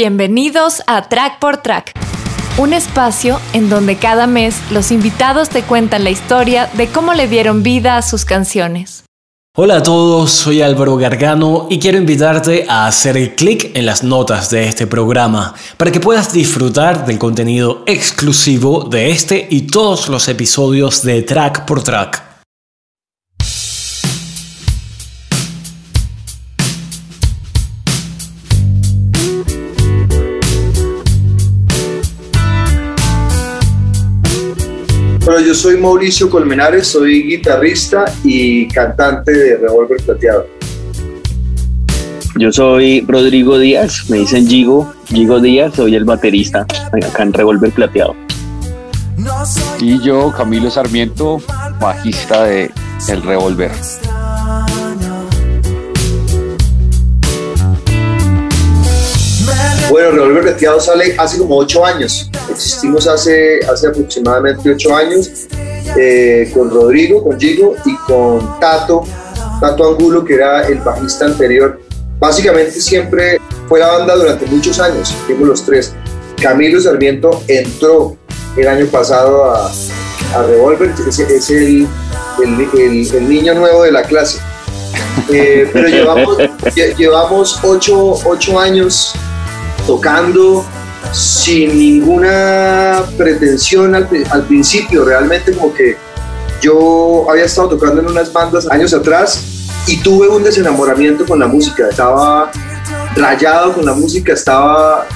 Bienvenidos a Track por Track, un espacio en donde cada mes los invitados te cuentan la historia de cómo le dieron vida a sus canciones. Hola a todos, soy Álvaro Gargano y quiero invitarte a hacer clic en las notas de este programa para que puedas disfrutar del contenido exclusivo de este y todos los episodios de Track por Track. Soy Mauricio Colmenares, soy guitarrista y cantante de Revolver Plateado. Yo soy Rodrigo Díaz, me dicen Gigo, Gigo Díaz, soy el baterista acá en Revolver Plateado. Y yo, Camilo Sarmiento, bajista de El Revolver. Bueno, Revolver Plateado sale hace como ocho años. Existimos hace, hace aproximadamente ocho años eh, con Rodrigo, con Gigo y con Tato, Tato Angulo, que era el bajista anterior. Básicamente siempre fue la banda durante muchos años, fuimos los tres. Camilo Sarmiento entró el año pasado a, a Revolver, es, es el, el, el, niño nuevo de la clase. Eh, pero llevamos, llevamos ocho, ocho años tocando sin ninguna pretensión al, al, principio, realmente como que yo había estado tocando en unas bandas años atrás y tuve un desenamoramiento con la música, estaba rayado con la música, estaba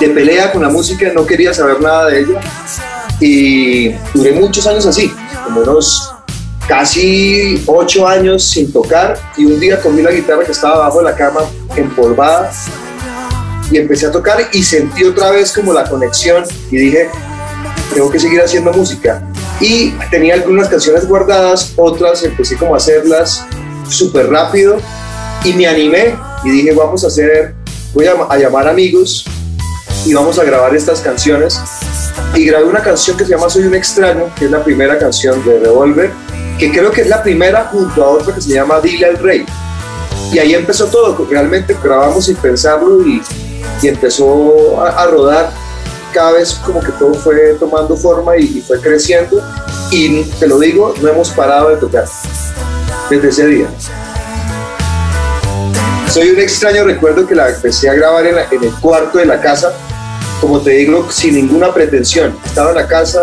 de pelea con la música, no quería saber nada de ella y duré muchos años así, como unos casi ocho años sin tocar y un día comí la guitarra que estaba abajo de la cama empolvada y empecé a tocar y sentí otra vez como la conexión y dije, tengo que seguir haciendo música. Y tenía algunas canciones guardadas, otras empecé como a hacerlas súper rápido y me animé y dije, vamos a hacer, voy a, a llamar amigos y vamos a grabar estas canciones. Y grabé una canción que se llama Soy un extraño, que es la primera canción de Revolver, que creo que es la primera junto a otra que se llama Dile al Rey. Y ahí empezó todo, realmente grabamos sin pensarlo y, y empezó a, rodar. Cada vez como que todo fue tomando forma y, fue creciendo. Y te lo digo, no hemos parado de tocar desde ese día. Soy un extraño, recuerdo que la empecé a grabar en el cuarto de la casa, como te digo, sin ninguna pretensión. Estaba en la casa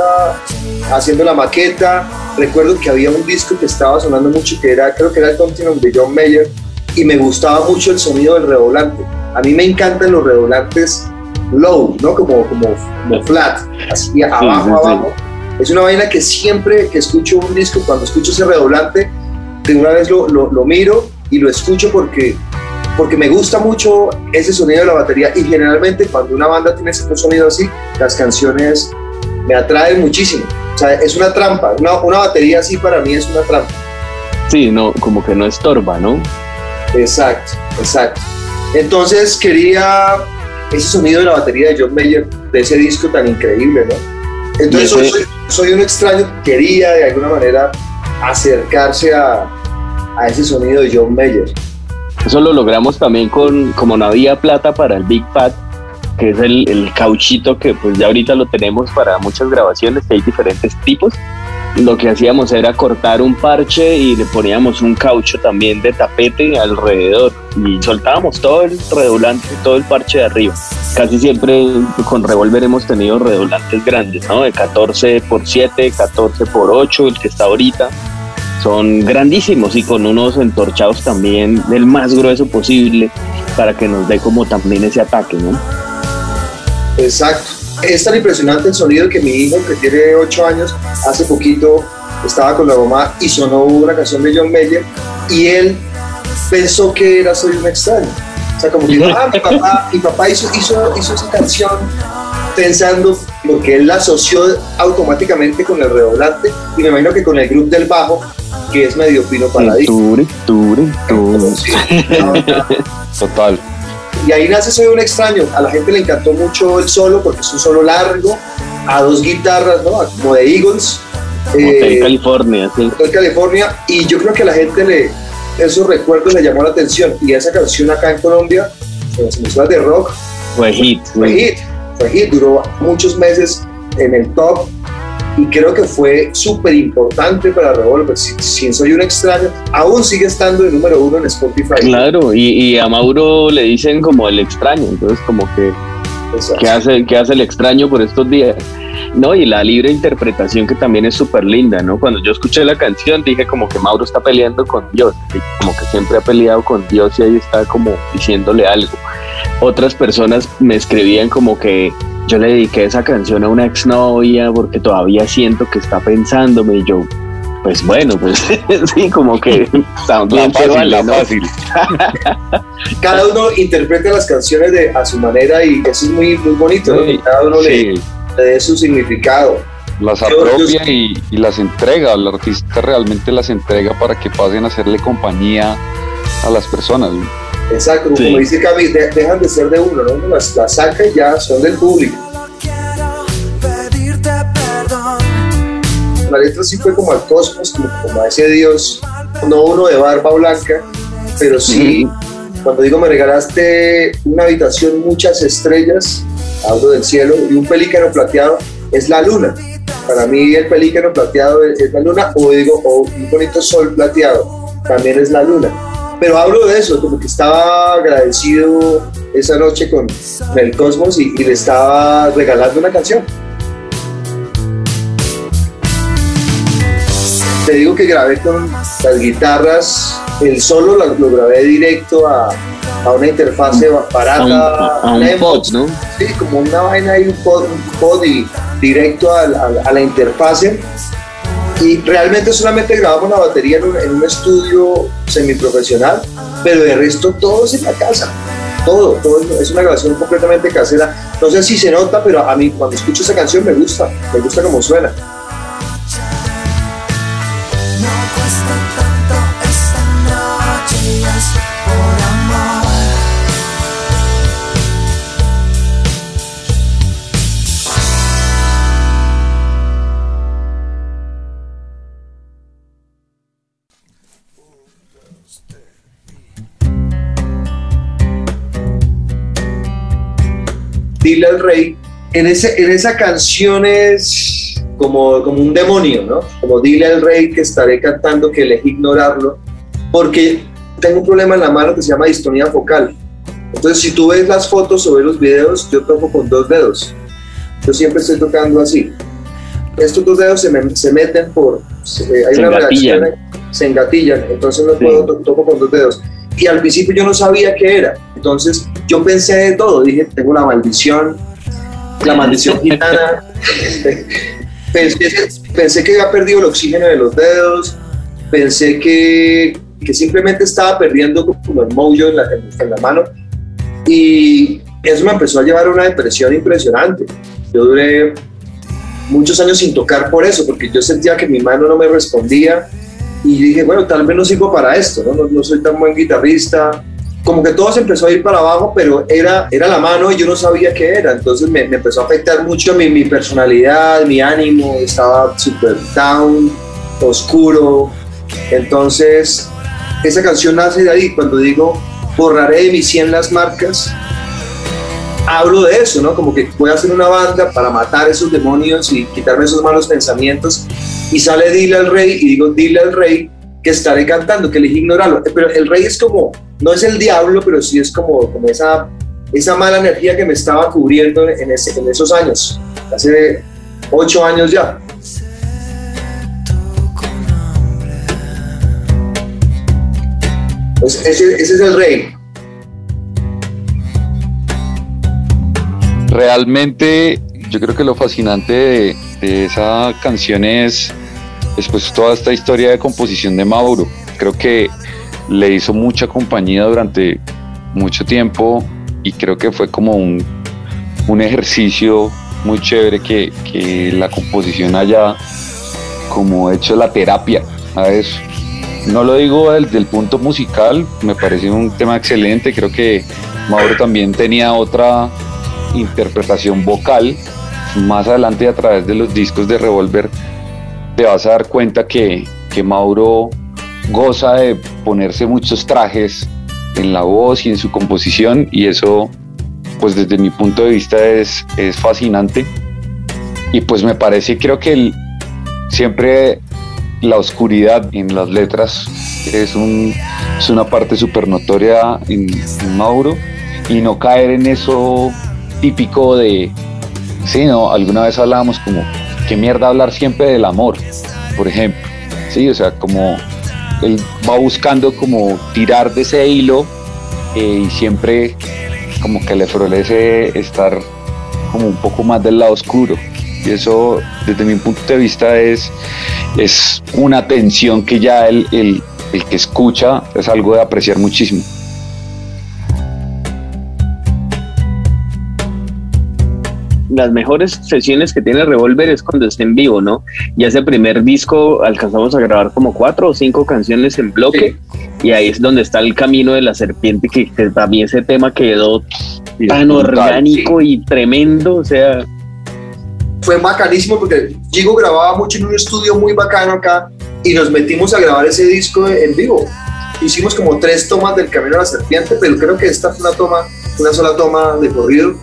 haciendo la maqueta, recuerdo que había un disco que estaba sonando mucho, que era, creo que era el Continuum de John Mayer, y me gustaba mucho el sonido del redoblante a mí me encantan los redoblantes low, ¿no? Como, como, como flat, así abajo, sí, sí, abajo. Sí. Es una vaina que siempre que escucho un disco, cuando escucho ese redoblante, de una vez lo, lo, lo, miro y lo escucho porque, porque me gusta mucho ese sonido de la batería y generalmente cuando una banda tiene ese sonido así, las canciones me atraen muchísimo. O sea, es una trampa, una, una batería así para mí es una trampa. Sí, no, como que no estorba, ¿no? Exacto, exacto. Entonces quería ese sonido de la batería de John Mayer, de ese disco tan increíble, ¿no? Entonces soy, soy, soy, un extraño, quería de alguna manera acercarse a, a, ese sonido de John Mayer. Eso lo logramos también con, como no había plata para el Big Fat, que es el, el cauchito que pues ya ahorita lo tenemos para muchas grabaciones, hay diferentes tipos lo que hacíamos era cortar un parche y le poníamos un caucho también de tapete alrededor y soltábamos todo el redoblante, todo el parche de arriba. Casi siempre con revólver hemos tenido redoblantes grandes, ¿no? De 14 por 7, 14 por 8, el que está ahorita. Son grandísimos y con unos entorchados también del más grueso posible para que nos dé como también ese ataque, ¿no? Exacto es tan impresionante el sonido que mi hijo, que tiene 8 años, hace poquito estaba con la mamá y sonó una canción de John Mayer y él pensó que era Soy un extraño. O sea, como que dijo, ah, mi papá, mi papá hizo, hizo, hizo esa canción pensando, porque él la asoció automáticamente con el redoblante y me imagino que con el grupo del bajo, que es medio pino paladín. Total y ahí nace Soy un extraño. A la gente le encantó mucho el solo porque es un solo largo, a dos guitarras, ¿no? Como de Eagles. Eh, California, sí. Hotel California. Y yo creo que a la gente le, esos recuerdos le llamó la atención. Y esa canción acá en Colombia, en las emisoras de rock, Fue hit. Fue hit, fue hit, duró muchos meses en el top y creo que fue súper importante para Revolver. Si, soy un extraño, aún sigue estando el número uno en Spotify. Claro, y a Mauro le dicen como el extraño, entonces como que ¿Qué hace, ¿Qué hace el extraño por estos días? No, y la libre interpretación que también es súper linda, ¿no? Cuando yo escuché la canción dije como que Mauro está peleando con Dios, como que siempre ha peleado con Dios y ahí está como diciéndole algo. Otras personas me escribían como que yo le dediqué esa canción a una exnovia porque todavía siento que está pensándome y yo, pues bueno, pues sí, como que también fácil, vale, ¿no? fácil. Cada uno interpreta las canciones de, a su manera y eso es muy, muy bonito, cada uno le, dé su significado. Las apropia y, las entrega, el artista realmente las entrega para que pasen a hacerle compañía a las personas. Exacto, como dice Cami, dejan de ser de uno, ¿no? Las, las saca y ya son del público. La letra sí fue como al cosmos, como, a ese Dios, no uno de barba blanca, pero sí, cuando digo me regalaste una habitación, muchas estrellas, hablo del cielo, y un pelícano plateado, es la luna. Para mí el pelícano plateado es, la luna, o digo, o un bonito sol plateado, también es la luna. Pero hablo de eso, como que estaba agradecido esa noche con el cosmos y le estaba regalando una canción. Te digo que grabé con las guitarras, el solo lo, grabé directo a, a, una interfase barata. A un, pod, ¿no? Sí, como una vaina y un pod, y directo a, a, la interfase. Y realmente solamente grabamos la batería en un, en un estudio semiprofesional, pero de resto todo es en la casa. Todo, todo es una grabación completamente casera. No sé si se nota, pero a mí cuando escucho esa canción me gusta, me gusta como suena. Dile al rey, en, ese, en esa canción es como, como un demonio, ¿no? Como dile al rey que estaré cantando, que elegí ignorarlo, porque tengo un problema en la mano que se llama distonía focal. Entonces, si tú ves las fotos o ves los videos, yo toco con dos dedos. Yo siempre estoy tocando así. Estos dos dedos se, se meten por... hay una reacción, se engatillan, entonces no puedo toco con dos dedos y al principio yo no sabía qué era. Entonces yo pensé de todo, dije, tengo la maldición, la maldición gitana. pensé, que había perdido el oxígeno de los dedos, pensé que, que simplemente estaba perdiendo como el mojo en la, en la mano y eso me empezó a llevar a una depresión impresionante. Yo duré muchos años sin tocar por eso, porque yo sentía que mi mano no me respondía, y dije, bueno, tal vez no sirvo para esto, ¿no? No, soy tan buen guitarrista. Como que todo se empezó a ir para abajo, pero era, era la mano y yo no sabía qué era. Entonces me, me empezó a afectar mucho mi, mi personalidad, mi ánimo, estaba súper down, oscuro. Entonces, esa canción nace de ahí, cuando digo, borraré de mi 100 las marcas, hablo de eso, ¿no? Como que voy a hacer una banda para matar esos demonios y quitarme esos malos pensamientos y sale Dile al Rey y digo, dile al Rey que estaré cantando, que elegí ignorarlo. Pero el Rey es como, no es el diablo, pero sí es como, como esa, esa mala energía que me estaba cubriendo en, ese, en esos años, hace ocho años ya. Pues ese, es el Rey. Realmente yo creo que lo fascinante de esa canción es después toda esta historia de composición de Mauro. Creo que le hizo mucha compañía durante mucho tiempo y creo que fue como un, un ejercicio muy chévere que, que, la composición haya como hecho la terapia. ¿sabes? No lo digo desde el punto musical, me parece un tema excelente, creo que Mauro también tenía otra interpretación vocal. Más adelante a través de los discos de Revolver te vas a dar cuenta que, que Mauro goza de ponerse muchos trajes en la voz y en su composición y eso pues desde mi punto de vista es, es fascinante. Y pues me parece, creo que siempre la oscuridad en las letras es, un, es una parte súper notoria en, Mauro y no caer en eso típico de, sí, no, alguna vez hablábamos como, qué mierda hablar siempre del amor, por ejemplo, sí, o sea, como él va buscando como tirar de ese hilo eh, y siempre como que le florece estar como un poco más del lado oscuro. Y eso, desde mi punto de vista, es, es una tensión que ya el, el, el que escucha es algo de apreciar muchísimo. Las mejores sesiones que tiene Revolver es cuando está en vivo, ¿no? Y ese primer disco alcanzamos a grabar como cuatro o cinco canciones en bloque y ahí es donde está el camino de la serpiente, que, también ese tema quedó tan orgánico y tremendo, o sea... Fue bacanísimo porque Gigo grababa mucho en un estudio muy bacano acá y nos metimos a grabar ese disco en vivo. Hicimos como tres tomas del Camino a la Serpiente, pero creo que esta fue una toma, una sola toma de corrido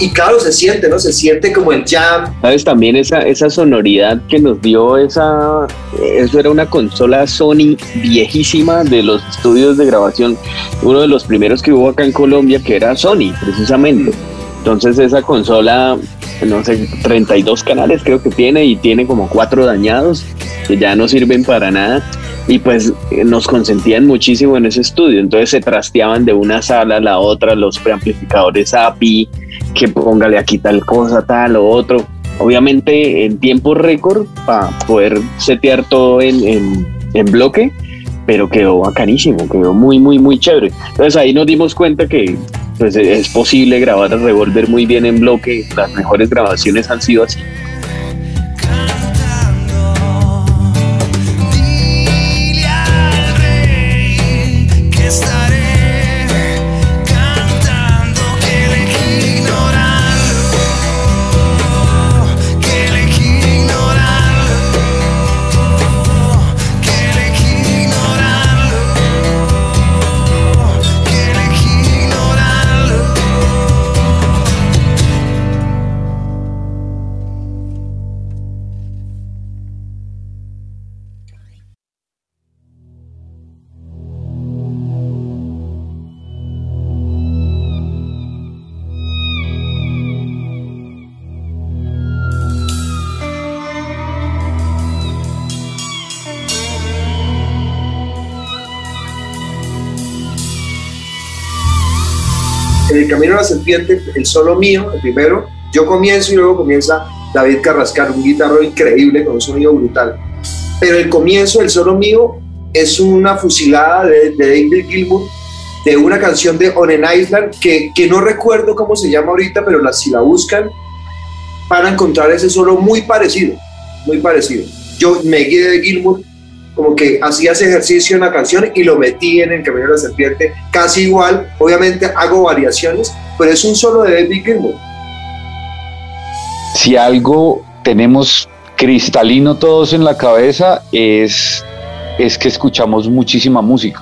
y claro, se siente, ¿no? Se siente como el jam. ¿Sabes? También esa, esa sonoridad que nos dio esa... Eso era una consola Sony viejísima de los estudios de grabación. Uno de los primeros que hubo acá en Colombia, que era Sony, precisamente. Entonces esa consola, no sé, 32 canales creo que tiene y tiene como cuatro dañados que ya no sirven para nada y pues eh, nos consentían muchísimo en ese estudio, entonces se trasteaban de una sala a la otra los preamplificadores API, que póngale aquí tal cosa, tal o otro, obviamente en tiempo récord para poder setear todo en, en, bloque, pero quedó bacanísimo, quedó muy, muy, muy chévere. Entonces ahí nos dimos cuenta que pues, es posible grabar el revólver muy bien en bloque, las mejores grabaciones han sido así. El Camino a la Serpiente, el solo mío, el primero, yo comienzo y luego comienza David Carrascar, un guitarro increíble con un sonido brutal. Pero el comienzo, el solo mío, es una fusilada de, David Gilmour de una canción de On an Island que, que no recuerdo cómo se llama ahorita, pero la, si la buscan van a encontrar ese solo muy parecido, muy parecido. Yo me guié de Gilmour como que hacía ese ejercicio en la canción y lo metí en el Camino de la Serpiente, casi igual, obviamente hago variaciones, pero es un solo de David Gilmour. Si algo tenemos cristalino todos en la cabeza es, es que escuchamos muchísima música,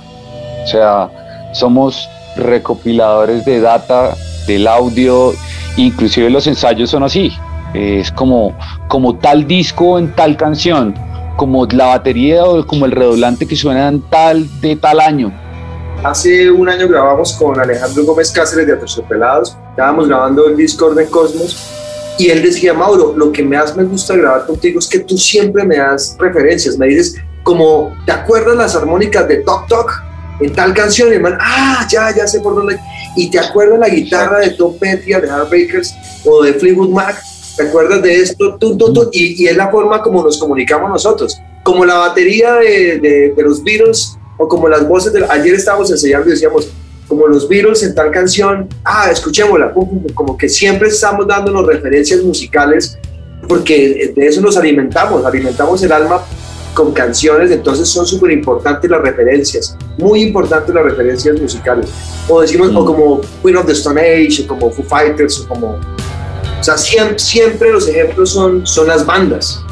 o sea, somos recopiladores de data, del audio, inclusive los ensayos son así, es como, como tal disco en tal canción, como la batería o como el redoblante que suenan tal de tal año. Hace un año grabamos con Alejandro Gómez Cáceres de Aterciopelados, estábamos grabando el Discord de Cosmos y él decía, Mauro, lo que más me gusta grabar contigo es que tú siempre me das referencias, me dices como, ¿te acuerdas las armónicas de Tok Tok? En tal canción, y man, ah, ya, ya sé por dónde. Y te acuerdas la guitarra de Tom Petty, de Heartbreakers o de Fleetwood Mac, ¿te acuerdas de esto? y, es la forma como nos comunicamos nosotros. Como la batería de, de, los Beatles o como las voces de... Ayer estábamos enseñando y decíamos, como los Beatles en tal canción, ah, escuchémosla, como que siempre estamos dándonos referencias musicales porque de eso nos alimentamos, alimentamos el alma con canciones, entonces son súper importantes las referencias, muy importantes las referencias musicales. O decimos, o como Queen of the Stone Age, o como Foo Fighters, o como sea, siempre, los ejemplos son, son las bandas.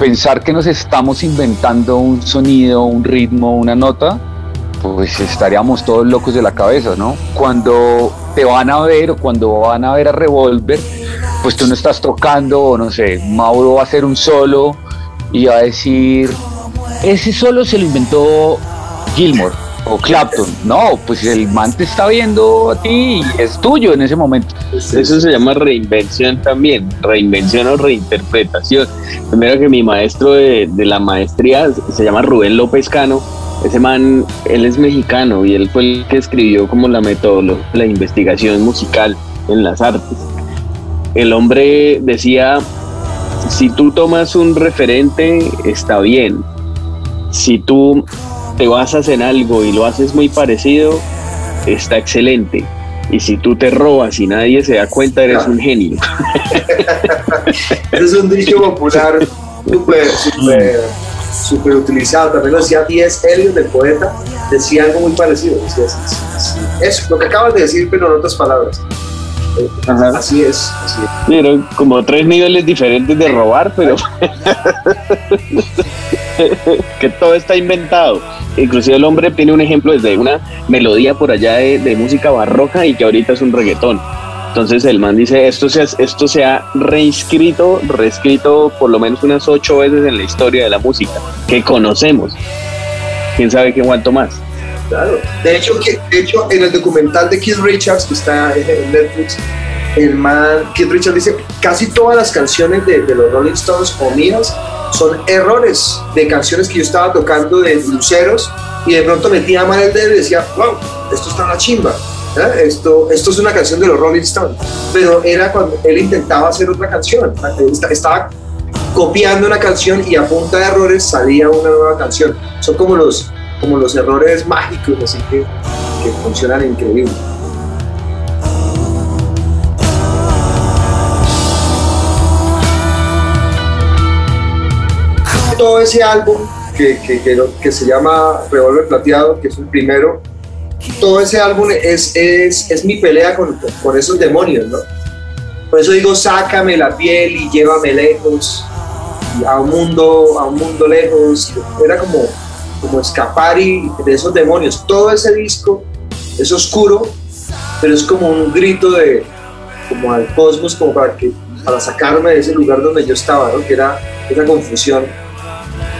Pensar que nos estamos inventando un sonido, un ritmo, una nota, pues estaríamos todos locos de la cabeza, ¿no? Cuando te van a ver o cuando van a ver a Revolver, pues tú no estás tocando, o no sé, Mauro va a hacer un solo y va a decir, ese solo se lo inventó Gilmore o Clapton. No, pues el man te está viendo a ti y es tuyo en ese momento. Eso se llama reinvención también, reinvención o reinterpretación. Primero que mi maestro de, de la maestría se llama Rubén López Cano. Ese man, él es mexicano y él fue el que escribió como la metodología, la investigación musical en las artes. El hombre decía, si tú tomas un referente, está bien. Si tú te basas en algo y lo haces muy parecido, está excelente. Y si tú te robas y nadie se da cuenta, eres un genio. Ese es un dicho popular súper, súper, súper utilizado. También lo decía T.S. Eliot, el poeta, decía algo muy parecido. Decía. Eso, lo que acabas de decir, pero en otras palabras. Eh, Ajá. Así es, así es. Pero como tres niveles diferentes de robar, pero que todo está inventado. Inclusive el hombre tiene un ejemplo desde una melodía por allá de, música barroca y que ahorita es un reggaetón. Entonces el man dice, esto se, esto se ha reinscrito, reescrito por lo menos unas ocho veces en la historia de la música que conocemos. ¿Quién sabe qué cuánto más? De hecho, que, de hecho, en el documental de Keith Richards, que está en Netflix, el man, Keith Richards dice, casi todas las canciones de, de los Rolling Stones o mías son errores de canciones que yo estaba tocando de luceros y de pronto metía mal el dedo y decía, wow, esto está una chimba. Esto, esto es una canción de los Rolling Stones. Pero era cuando él intentaba hacer otra canción. Estaba copiando una canción y a punta de errores salía una nueva canción. Son como los, como los errores mágicos, así que, que funcionan increíble. Todo ese álbum que, que, que, que se llama Revolver Plateado, que es el primero, todo ese álbum es, es, es mi pelea con, con esos demonios, ¿no? Por eso digo, sácame la piel y llévame lejos, a un mundo, a un mundo lejos. Era como, como escapar y, de esos demonios. Todo ese disco es oscuro, pero es como un grito de, como al cosmos, como para, que, para sacarme de ese lugar donde yo estaba, ¿no? que era esa confusión.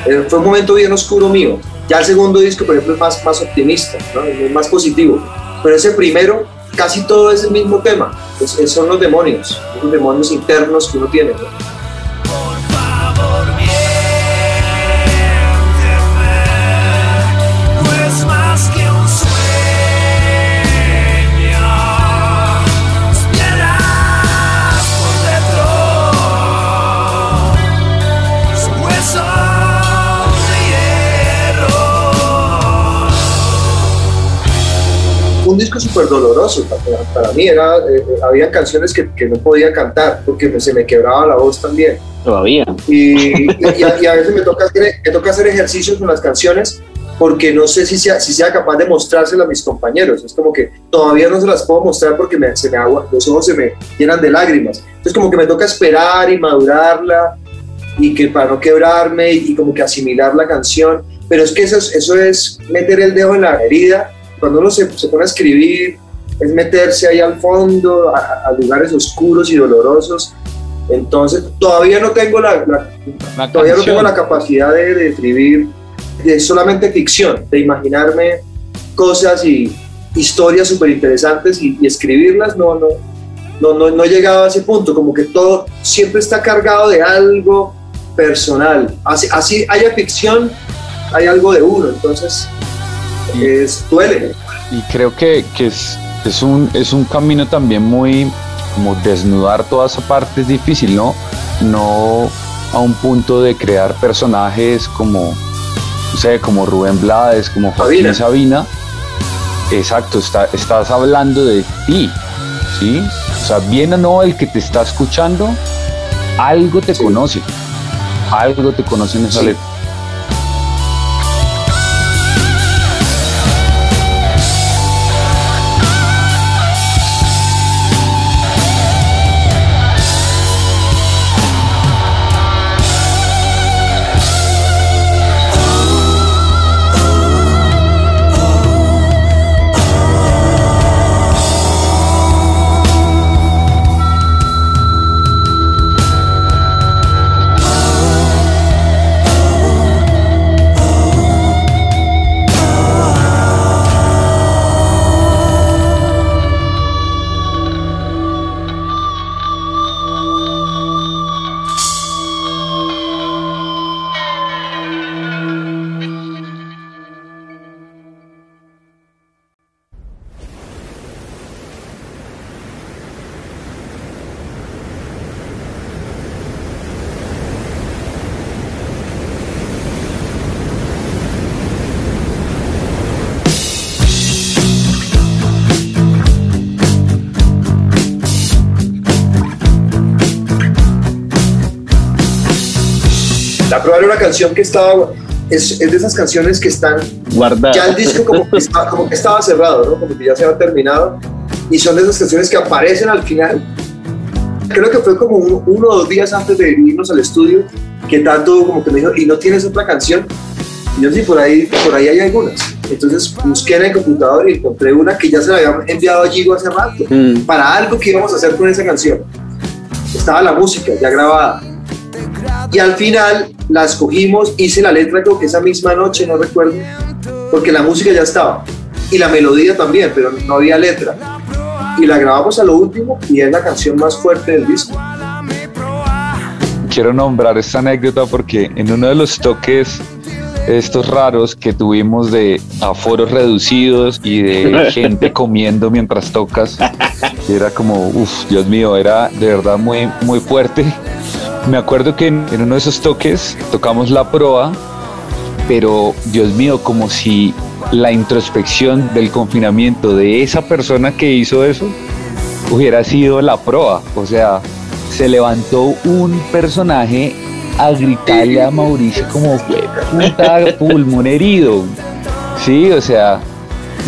Eh, fue un momento bien oscuro mío. Ya el segundo disco, por ejemplo, es más, más optimista, ¿no? es más positivo. Pero ese primero, casi todo es el mismo tema. Es- son los demonios, los demonios internos que uno tiene. ¿no? Disco súper doloroso para, para mí. Era, eh, eh, había canciones que, que no podía cantar porque me- se me quebraba la voz también. Todavía. Y, y a, y a veces me toca, hacer, me toca hacer ejercicios con las canciones porque no sé si sea, si sea capaz de mostrárselas a mis compañeros. Es como que todavía no se las puedo mostrar porque me, se me agua, los ojos se me llenan de lágrimas. Entonces como que me toca esperar y madurarla y que para no quebrarme y, y como que asimilar la canción. Pero es que eso es, eso es meter el dedo en la herida. Cuando uno se, se pone a escribir, es meterse ahí al fondo, a, a lugares oscuros y dolorosos. Entonces, todavía no tengo la, la- Una todavía no tengo la capacidad de, de escribir de solamente ficción, de imaginarme cosas y historias súper interesantes y, y escribirlas, no, no, no, no, no he llegado a ese punto, como que todo siempre está cargado de algo personal. Así, así haya ficción, hay algo de uno, entonces Y- es, duele. Y creo que, que es, es, un, es un camino también muy como desnudar toda esa parte es difícil, ¿no? No a un punto de crear personajes como, no sé, como Rubén Blades, como Joaquín Sabina. Exacto, está, estás hablando de ti, ¿sí? O sea, bien o no el que te está escuchando, algo te Sí. conoce, algo te conoce en esa Sí. letra. La prueba era una canción que estaba, es, es de esas canciones que están, Guardada. ya el disco como que, estaba, como que estaba cerrado, ¿no? Como que ya se había terminado. Y son de esas canciones que aparecen al final. Creo que fue como un- uno o dos días antes de irnos al estudio que tanto como que me dijo, ¿y no tienes otra canción? Y yo sí, por ahí, por ahí hay algunas. Entonces busqué en el computador y encontré una que ya se la había enviado a Gigo hace rato Mm. para algo que íbamos a hacer con esa canción. Estaba la música ya grabada. Y al final la escogimos, hice la letra creo que esa misma noche, no recuerdo, porque la música ya estaba. Y la melodía también, pero no había letra. Y la grabamos a lo último y es la canción más fuerte del disco. quiero nombrar esta anécdota porque en uno de los toques estos raros que tuvimos de aforos reducidos y de gente comiendo mientras tocas, era como, uff, Dios mío, era de verdad muy, muy fuerte. Me acuerdo que en, uno de esos toques tocamos la proa, pero Dios mío, como si la introspección del confinamiento de esa persona que hizo eso hubiera sido la proa. O sea, se levantó un personaje a gritarle a Mauricio como "Jue puta pulmón herido. Sí, o sea,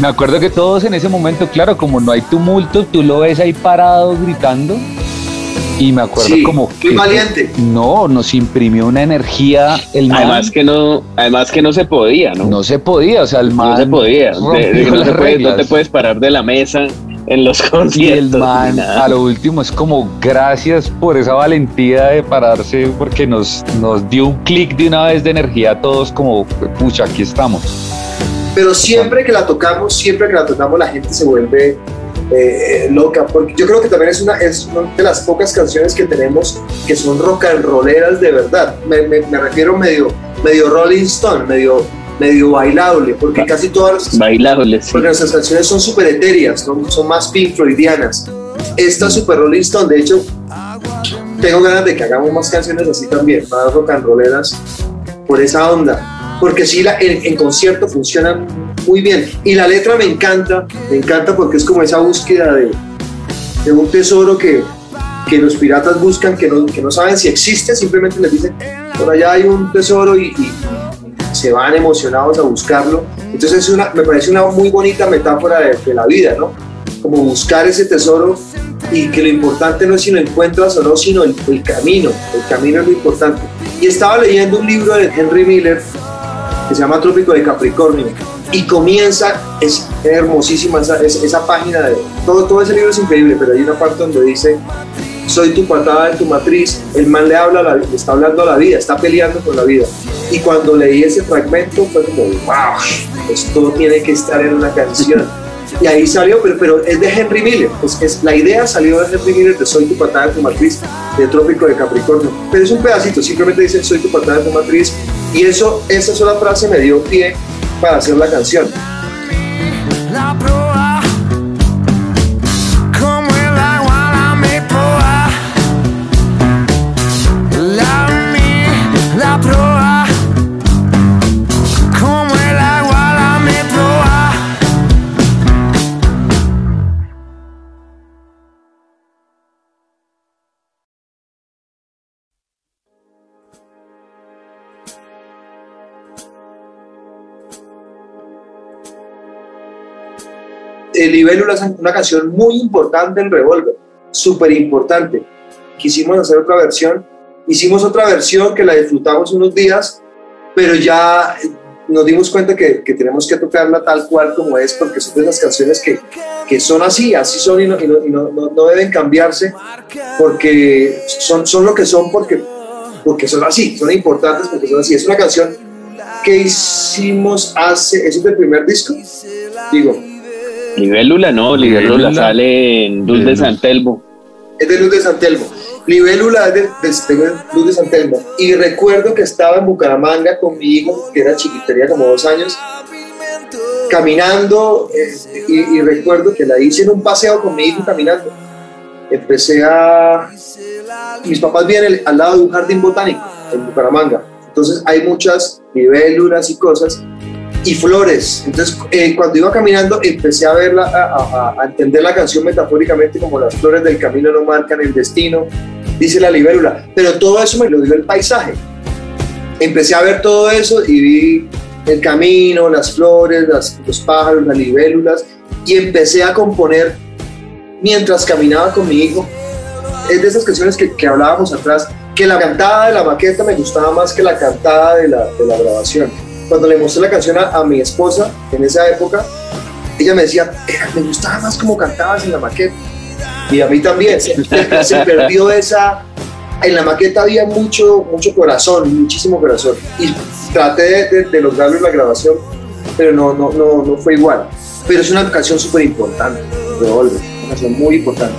me acuerdo que todos en ese momento, claro, como no hay tumulto, tú lo ves ahí parado gritando. Y me acuerdo Sí, como muy valiente. No, nos imprimió una energía el man. Además que no, además que no se podía, ¿no? no se podía, o sea, el man No se podía. De- de que no, se las puede- no te puedes parar de la mesa en los Y conciertos. el man a lo último es como gracias por esa valentía de pararse porque nos, nos dio un clic de una vez de energía a todos como pucha, aquí estamos. Pero siempre que la tocamos, siempre que la tocamos, la gente se vuelve eh, loca. Porque yo creo que también es una, es una de las pocas canciones que tenemos que son rock and rolleras de verdad. Me, me- me refiero medio, medio Rolling Stone, medio, medio bailable, porque casi todas las, Bailables, sí. porque nuestras canciones son súper etéreas, ¿no? son más Pink Floydianas. Esta es super Rolling Stone, de hecho, tengo ganas de que hagamos más canciones así también, más rock and rolleras, por esa onda. Porque sí, la, en, en concierto funcionan muy bien. Y la letra me encanta, me encanta porque es como esa búsqueda de, de un tesoro que, que los piratas buscan, que no, que no saben si existe, simplemente les dicen, por allá hay un tesoro y, se van emocionados a buscarlo. Entonces me parece una muy bonita metáfora de, de la vida, ¿no? Como buscar ese tesoro y que lo importante no es si lo encuentras o no, sino el, el camino. El camino es lo importante. Y estaba leyendo un libro de Henry Miller que se llama Trópico de Capricornio y comienza, es hermosísima esa, es- esa página de todo, todo ese libro es increíble, pero hay una parte donde dice soy tu patada de tu matriz, el man le habla, la- le está hablando a la vida, está peleando con la vida. Y cuando leí ese fragmento fue como, wow, esto tiene que estar en una canción. Y ahí salió, pero, pero es de Henry Miller, es, es, la idea salió de Henry Miller de Soy tu patada de tu matriz, de Trópico de Capricornio. Pero es un pedacito, simplemente dice Soy tu patada de tu matriz. Y eso, esa sola frase me dio pie para hacer la canción. El Libélula es una canción muy importante en Revolver, súper importante. Quisimos hacer otra versión, hicimos otra versión que la disfrutamos unos días, pero ya eh, nos dimos cuenta que, que tenemos que tocarla tal cual como es, porque son de esas canciones que, que son así, así son y, no, y no- y no- no- deben cambiarse, porque son, son lo que son, porque, porque son así, son importantes porque son así. Es una canción que hicimos hace, ¿es el primer disco? Digo, Libélula no, Libélula sale en Luz de. San Telmo. es de Luz de San Telmo. Libélula es de, de- de Luz de San Telmo. Y recuerdo que estaba en Bucaramanga con mi hijo, que era chiquito, tenía como dos años, caminando. eh, y, y recuerdo que la hice en un paseo con mi hijo caminando. Empecé a. Mis papás viven el- al lado de un jardín botánico en Bucaramanga. Entonces hay muchas libélulas y cosas y flores. Entonces, eh, cuando iba caminando, empecé a verla, a, a- entender la canción metafóricamente como las flores del camino no marcan el destino, dice la libélula. Pero todo eso me lo dio el paisaje. empecé a ver todo eso y vi el camino, las flores, los pájaros, las libélulas y empecé a componer mientras caminaba con mi hijo. Es de esas canciones que, hablábamos atrás, que la cantada de la maqueta me gustaba más que la cantada de la grabación. Cuando le mostré la canción a, mi esposa en esa época, ella me decía, "Era- me gustaba más como cantabas en la maqueta. Y a mí también, se, perdió esa... En la maqueta había mucho, mucho corazón, muchísimo corazón. Y traté de, de- de lograrlo en la grabación, pero no, no, no, no fue igual. Pero es una canción súper importante, Revolver, una canción muy importante.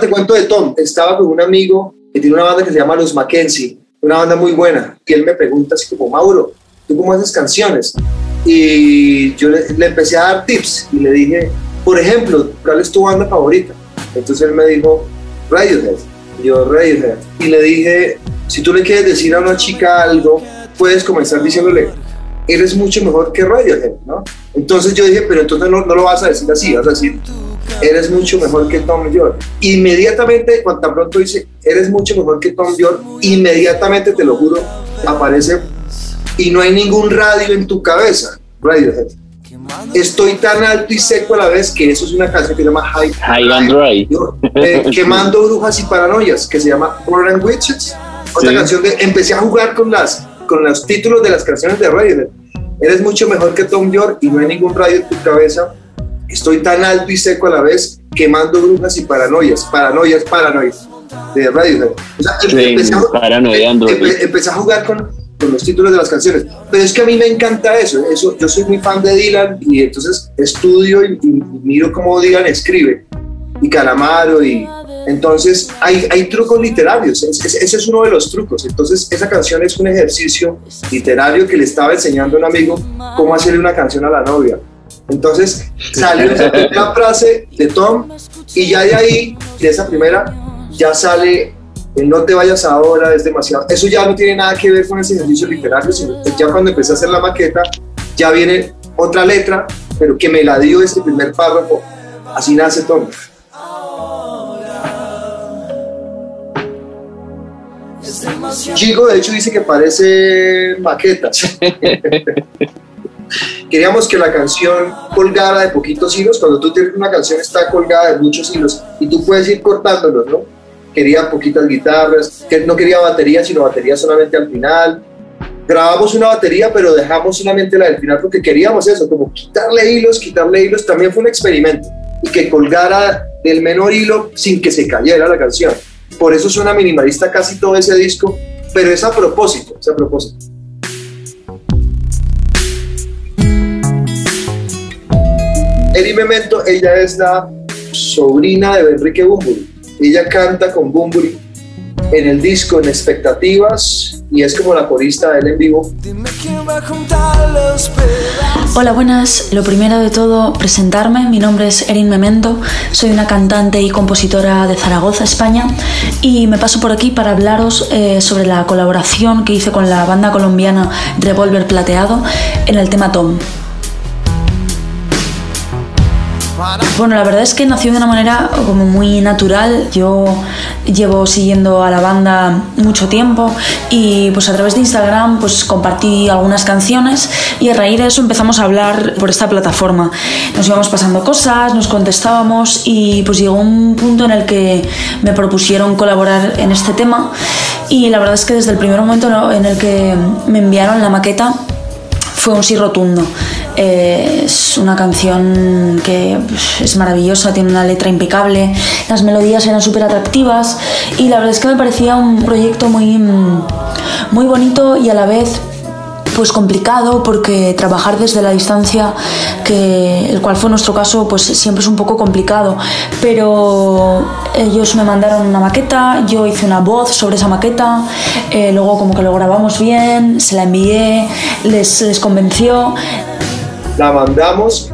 Te cuento de Tom. Estaba con un amigo que tiene una banda que se llama Los Mackenzie, una banda muy buena. Y él me pregunta así como, Mauro, ¿tú cómo haces canciones? Y yo le, le empecé a dar tips y le dije, por ejemplo, ¿cuál es tu banda favorita? Entonces él me dijo, Radiohead. Y yo, Radiohead. Y le dije, si tú le quieres decir a una chica algo, puedes comenzar diciéndole, eres mucho mejor que Radiohead, ¿no? Entonces yo dije, pero entonces no, no lo vas a decir así, vas a decir, eres mucho mejor que Tom York. Inmediatamente, cuando tan pronto dice, eres mucho mejor que Tom York, inmediatamente, te lo juro, aparece y no hay ningún radio en tu cabeza, Radiohead. Estoy tan alto y seco a la vez que eso es una canción que se llama High, High and Dry. Eh, quemando brujas y paranoias, que se llama and Witches. Otra Sí. canción de. Empecé a jugar con, las, con los títulos de las canciones de Radiohead. Eres mucho mejor que Tom York y no hay ningún radio en tu cabeza. Estoy tan alto y seco a la vez, quemando brujas y paranoias. Paranoias, paranoias. De Radiohead. O sea, em- Sí, empecé, a, empe- empecé a jugar con, con los títulos de las canciones. Pero es que a mí me encanta eso. eso yo soy muy fan de Dylan y entonces estudio y, y miro cómo Dylan escribe. Y Calamaro y... Entonces hay, hay trucos literarios, es- es- ese es uno de los trucos. Entonces esa canción es un ejercicio literario que le estaba enseñando a un amigo cómo hacerle una canción a la novia. Entonces salió esa primera frase de Tom y ya de ahí, de esa primera, ya sale el no te vayas ahora, es demasiado. Eso ya no tiene nada que ver con ese ejercicio literario, sino que ya cuando empecé a hacer la maqueta, ya viene otra letra, pero que me la dio ese primer párrafo. Así nace Tom. Chico, de hecho, dice que parece maquetas. Queríamos que la canción colgara de poquitos hilos. Cuando tú tienes una canción, está colgada de muchos hilos y tú puedes ir cortándolos, ¿no? Quería poquitas guitarras, que no quería batería, sino batería solamente al final. Grabamos una batería, pero dejamos solamente la del final porque queríamos eso, como quitarle hilos, quitarle hilos. También fue un experimento y que colgara del menor hilo sin que se cayera la canción. por eso suena minimalista casi todo ese disco, pero es a propósito, es a propósito. Eri Memento, ella es la sobrina de Enrique Bumburi. Ella canta con Bumburi en el disco En Expectativas y es como la corista de él en vivo. Dime quién va a juntar los pedazos. Hola, buenas. Lo primero de todo, presentarme. Mi nombre es Erin Memento. Soy una cantante y compositora de Zaragoza, España. Y me paso por aquí para hablaros eh, sobre la colaboración que hice con la banda colombiana Revolver Plateado en el tema Tom. Bueno, la verdad es que nació de una manera como muy natural. Yo llevo siguiendo a la banda mucho tiempo y pues a través de Instagram pues compartí algunas canciones y a raíz de eso empezamos a hablar por esta plataforma. Nos íbamos pasando cosas, nos contestábamos y pues llegó un punto en el que me propusieron colaborar en este tema y la verdad es que desde el primer momento en el que me enviaron la maqueta fue un sí rotundo. Eh, es una canción que pf, es maravillosa, tiene una letra impecable, las melodías eran súper atractivas y la verdad es que me parecía un proyecto muy, muy bonito y a la vez pues complicado porque trabajar desde la distancia que el cual fue nuestro caso pues siempre es un poco complicado. Pero ellos me mandaron una maqueta yo hice una voz sobre esa maqueta eh, luego como que lo grabamos bien se la envié les convenció La mandamos,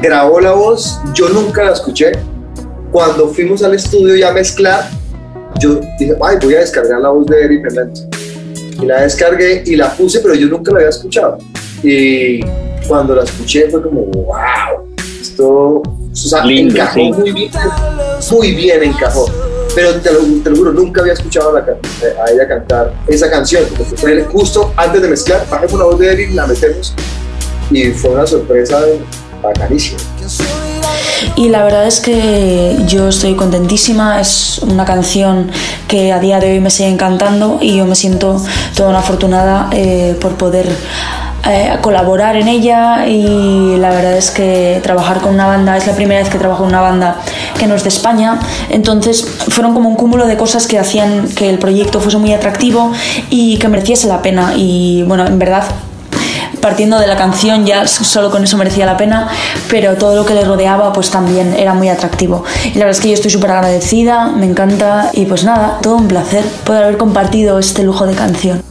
grabó la voz, yo nunca la escuché. Cuando fuimos al estudio ya a mezclar, yo dije, ay, voy a descargar la voz de Eri Memento. Y la descargué y la puse, pero yo nunca la había escuchado. Y cuando la escuché fue como, wow, esto o sea, Lindo, encajó sí. muy bien, muy bien encajó. Pero te lo, te lo juro, nunca había escuchado a, la can- a ella cantar esa canción. Porque fue justo antes de mezclar, bajemos la voz de Eri, la metemos y fue una sorpresa bacanísima. Y la verdad es que yo estoy contentísima, es una canción que a día de hoy me sigue encantando y yo me siento toda una afortunada eh, por poder eh, colaborar en ella y la verdad es que trabajar con una banda, es la primera vez que trabajo con una banda que no es de España, entonces fueron como un cúmulo de cosas que hacían que el proyecto fuese muy atractivo y que mereciese la pena y bueno, en verdad partiendo de la canción ya solo con eso merecía la pena, pero todo lo que le rodeaba pues también era muy atractivo. Y la verdad es que yo estoy súper agradecida, me encanta y pues nada, todo un placer poder haber compartido este lujo de canción.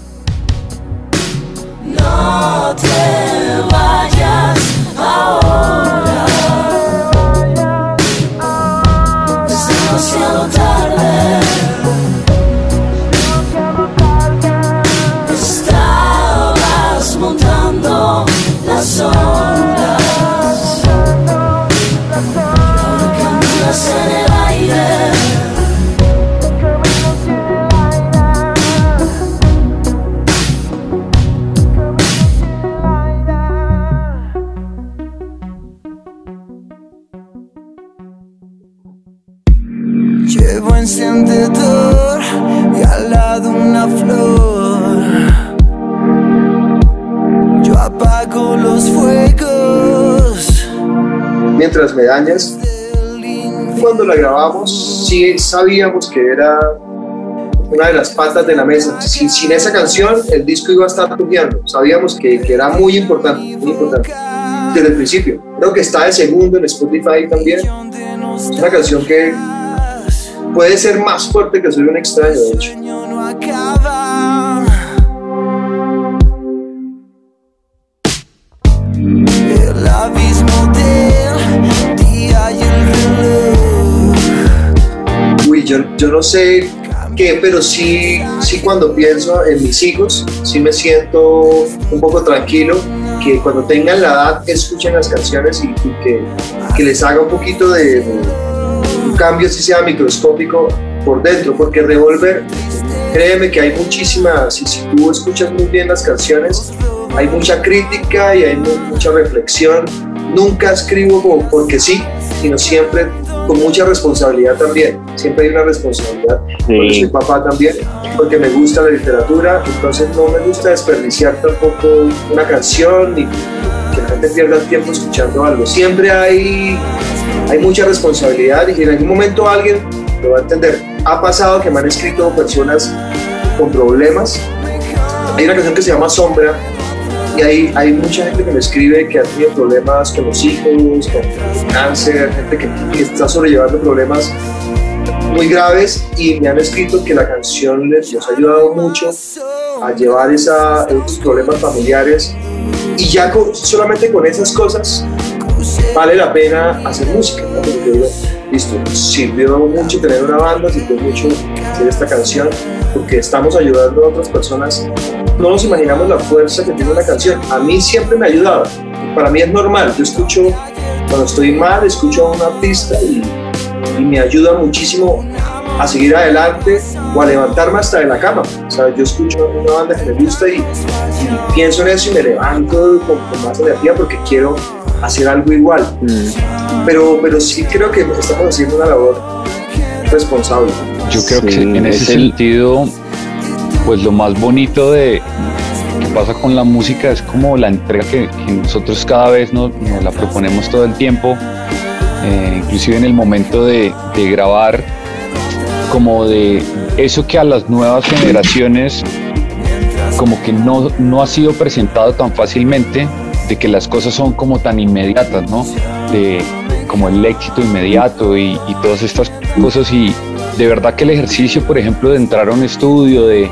No te vayas. Cuando la grabamos, sí sabíamos que era una de las patas de la mesa. Sin, esa canción, el disco iba a estar tuneando. Sabíamos que, que era muy importante, muy importante. Desde el principio. Creo que está de segundo en Spotify también. Es una canción que puede ser más fuerte que Soy un extraño, de hecho. Yo, yo no sé qué, pero sí, sí cuando pienso en mis hijos, sí me siento un poco tranquilo que cuando tengan la edad escuchen las canciones y, y que, que les haga un poquito de, de cambio, si sea microscópico, por dentro, porque Revolver, créeme que hay muchísima, si, si tú escuchas muy bien las canciones, hay mucha crítica y hay mu- mucha reflexión. Nunca escribo porque sí, sino siempre con mucha responsabilidad también. Siempre hay una responsabilidad. Porque soy papá también, porque me gusta la literatura, entonces no me gusta desperdiciar tampoco una canción ni que la gente pierda el tiempo escuchando algo. Siempre hay, hay mucha responsabilidad y en algún momento alguien lo va a entender. ha pasado que me han escrito personas con problemas. Hay una canción que se llama Sombra hay, hay mucha gente que me escribe que ha tenido problemas con los hijos, con cáncer, gente que, que está sobrellevando problemas muy graves y me han escrito que la canción les, les ha ayudado mucho a llevar esa, esos problemas familiares y ya con- solamente con esas cosas vale la pena hacer música. ¿no? Porque yo digo, listo, sirvió mucho tener una banda, sirvió mucho hacer esta canción porque estamos ayudando a otras personas. No nos imaginamos la fuerza que tiene una canción. A mí siempre me ha ayudado. Para mí es normal. Yo escucho, cuando estoy mal, escucho a un artista y, y me ayuda muchísimo a seguir adelante o a levantarme hasta de la cama. O sea, yo escucho una banda que me gusta y, y pienso en eso y me levanto con, con más energía porque quiero hacer algo igual. Pero, pero sí creo que estamos haciendo una labor responsable. Yo creo que en ese es el- sentido, pues lo más bonito de que pasa con la música es como la entrega que, que nosotros cada vez nos, nos la proponemos todo el tiempo, eh, inclusive en el momento de, de grabar, como de eso que a las nuevas generaciones como que no, no ha sido presentado tan fácilmente, de que las cosas son como tan inmediatas, ¿no? De como el éxito inmediato y, todas estas cosas. Y de verdad que el ejercicio, por ejemplo, de entrar a un estudio, de,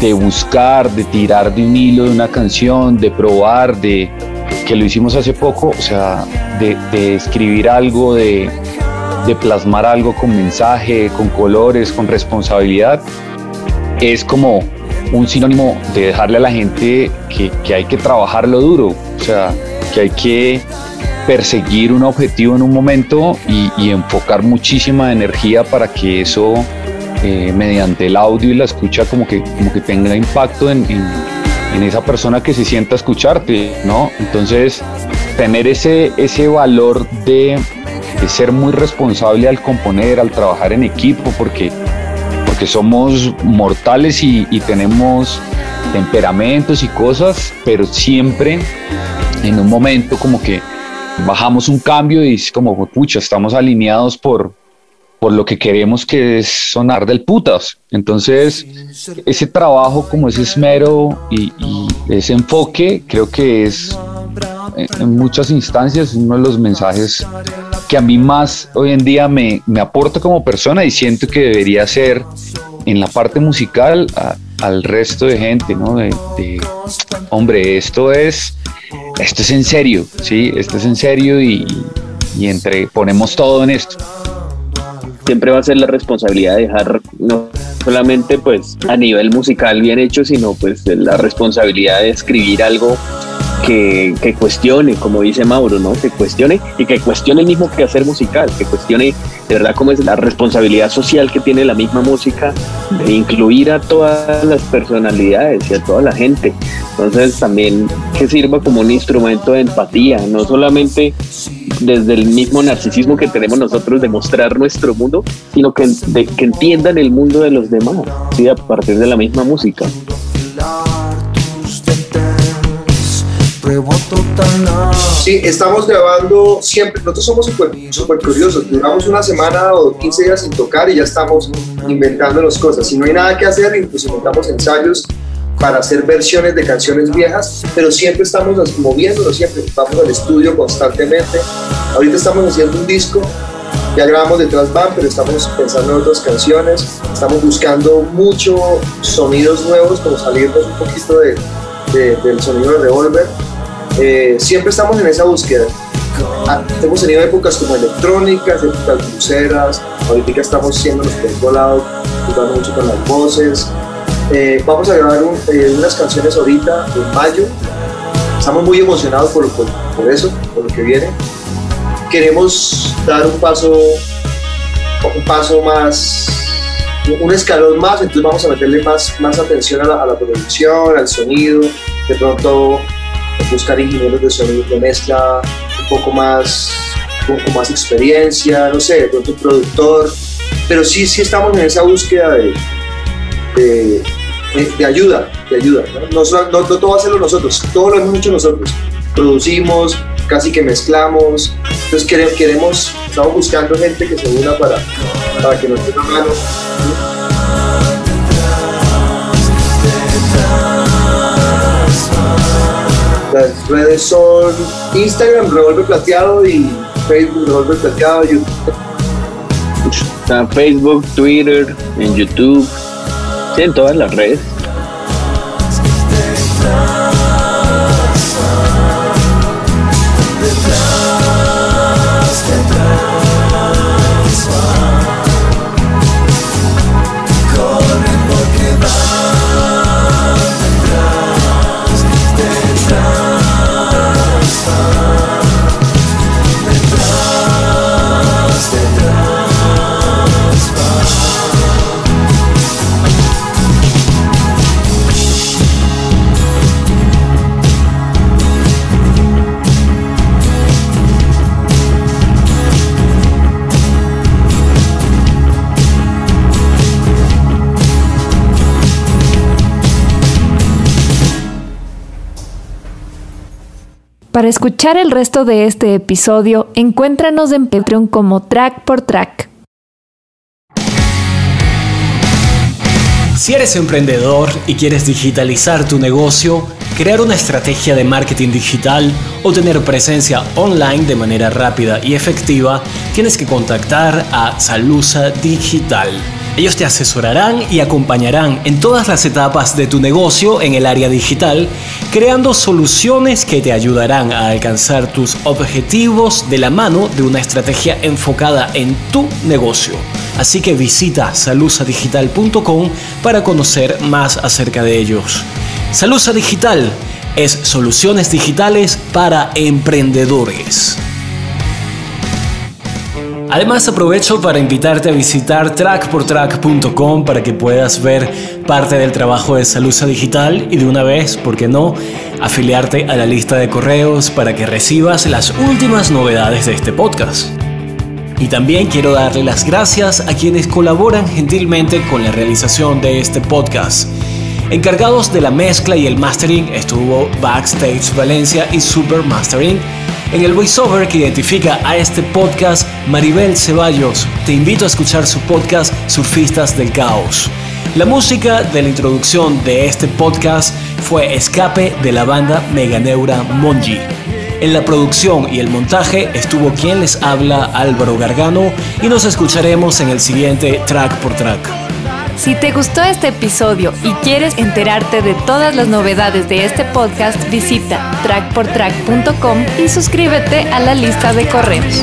de buscar, de tirar de un hilo de una canción, de probar, de que lo hicimos hace poco, o sea, de, de escribir algo, de, de plasmar algo con mensaje, con colores, con responsabilidad, es como un sinónimo de dejarle a la gente que, que hay que trabajarlo duro, o sea, que hay que perseguir un objetivo en un momento y, enfocar muchísima energía para que eso eh, mediante el audio y la escucha como que, como que tenga impacto en, en- esa persona que se sienta a escucharte, ¿no? Entonces, tener ese, ese valor de, ser muy responsable al componer, al trabajar en equipo, porque porque somos mortales y tenemos temperamentos y cosas, pero siempre en un momento como que bajamos un cambio y es como, pucha, estamos alineados por, por lo que queremos que es sonar del putas. Entonces, ese trabajo como ese esmero y, y ese enfoque creo que es en- muchas instancias uno de los mensajes que a mí más hoy en día me, me aporta como persona y siento que debería ser en la parte musical a- al resto de gente, ¿no? De, hombre, esto es, esto es en serio, ¿sí? Esto es en serio y, y entre, ponemos todo en esto. siempre va a ser la responsabilidad de dejar no solamente pues a nivel musical bien hecho, sino pues la responsabilidad de escribir algo que, cuestione, como dice Mauro, ¿no? Que cuestione y que cuestione el mismo quehacer musical, que cuestione de verdad cómo es la responsabilidad social que tiene la misma música de incluir a todas las personalidades y a toda la gente. Entonces también que sirva como un instrumento de empatía, no solamente desde el mismo narcisismo que tenemos nosotros de mostrar nuestro mundo, sino que, que entiendan el mundo de los demás, ¿sí? a partir de la misma música. Sí, estamos grabando siempre. Nosotros somos súper súper curiosos. Duramos una semana o 15 días sin tocar y ya estamos inventándonos cosas. Si no hay nada que hacer, pues inventamos ensayos para hacer versiones de canciones viejas, pero siempre estamos moviéndonos, siempre vamos al estudio constantemente. Ahorita estamos haciendo un disco, ya grabamos detrás van, pero estamos pensando en otras canciones. Estamos buscando mucho sonidos nuevos, como salirnos un poquito de, de- del sonido de Revolver. Eh, siempre estamos en esa búsqueda. Ah, hemos tenido épocas como electrónicas, épocas cruceras, ahorita estamos por otro lado, jugando mucho con las voces. Eh, vamos a grabar eh, unas canciones ahorita en mayo. Estamos muy emocionados por, eso, por lo que viene. Queremos dar un paso, un paso más, un escalón más, entonces vamos a meterle más, más atención a a la producción, al sonido, de pronto buscar ingenieros de sonido de mezcla un poco más con, con más experiencia, no sé, de pronto un productor, pero sí, sí estamos en esa búsqueda de, de, de- ayuda, de ayuda. ¿no? No, no- no todo hacerlo nosotros, todo lo hemos hecho nosotros. Producimos, casi que mezclamos, entonces queremos, estamos buscando gente que se una para, para que nos den una mano. Las redes son Instagram, Revolver Plateado y Facebook, Revolver Plateado, YouTube. En Facebook, Twitter, en YouTube, en todas las redes. Para escuchar el resto de este episodio, encuéntranos en Patreon como Track por Track. Si eres emprendedor y quieres digitalizar tu negocio, crear una estrategia de marketing digital o tener presencia online de manera rápida y efectiva, tienes que contactar a Salusa Digital. Ellos te asesorarán y acompañarán en todas las etapas de tu negocio en el área digital, creando soluciones que te ayudarán a alcanzar tus objetivos de la mano de una estrategia enfocada en tu negocio. Así que visita salusadigital.com para conocer más acerca de ellos. Salusa Digital es soluciones digitales para emprendedores. Además aprovecho para invitarte a visitar trackportrack.com para que puedas ver parte del trabajo de Salusa Digital y de una vez, ¿por qué no?, afiliarte a la lista de correos para que recibas las últimas novedades de este podcast. Y también quiero darle las gracias a quienes colaboran gentilmente con la realización de este podcast. Encargados de la mezcla y el mastering estuvo Backstage Valencia y Super Mastering. En el voiceover que identifica a este podcast, Maribel Ceballos. Te invito a escuchar su podcast Surfistas del Caos. La música de la introducción de este podcast fue Escape de la banda Meganeura Monji. En la producción y el montaje estuvo quien les habla Álvaro Gargano y nos escucharemos en el siguiente track por track. Si te gustó este episodio y quieres enterarte de todas las novedades de este podcast, visita trackportrack.com y suscríbete a la lista de correos.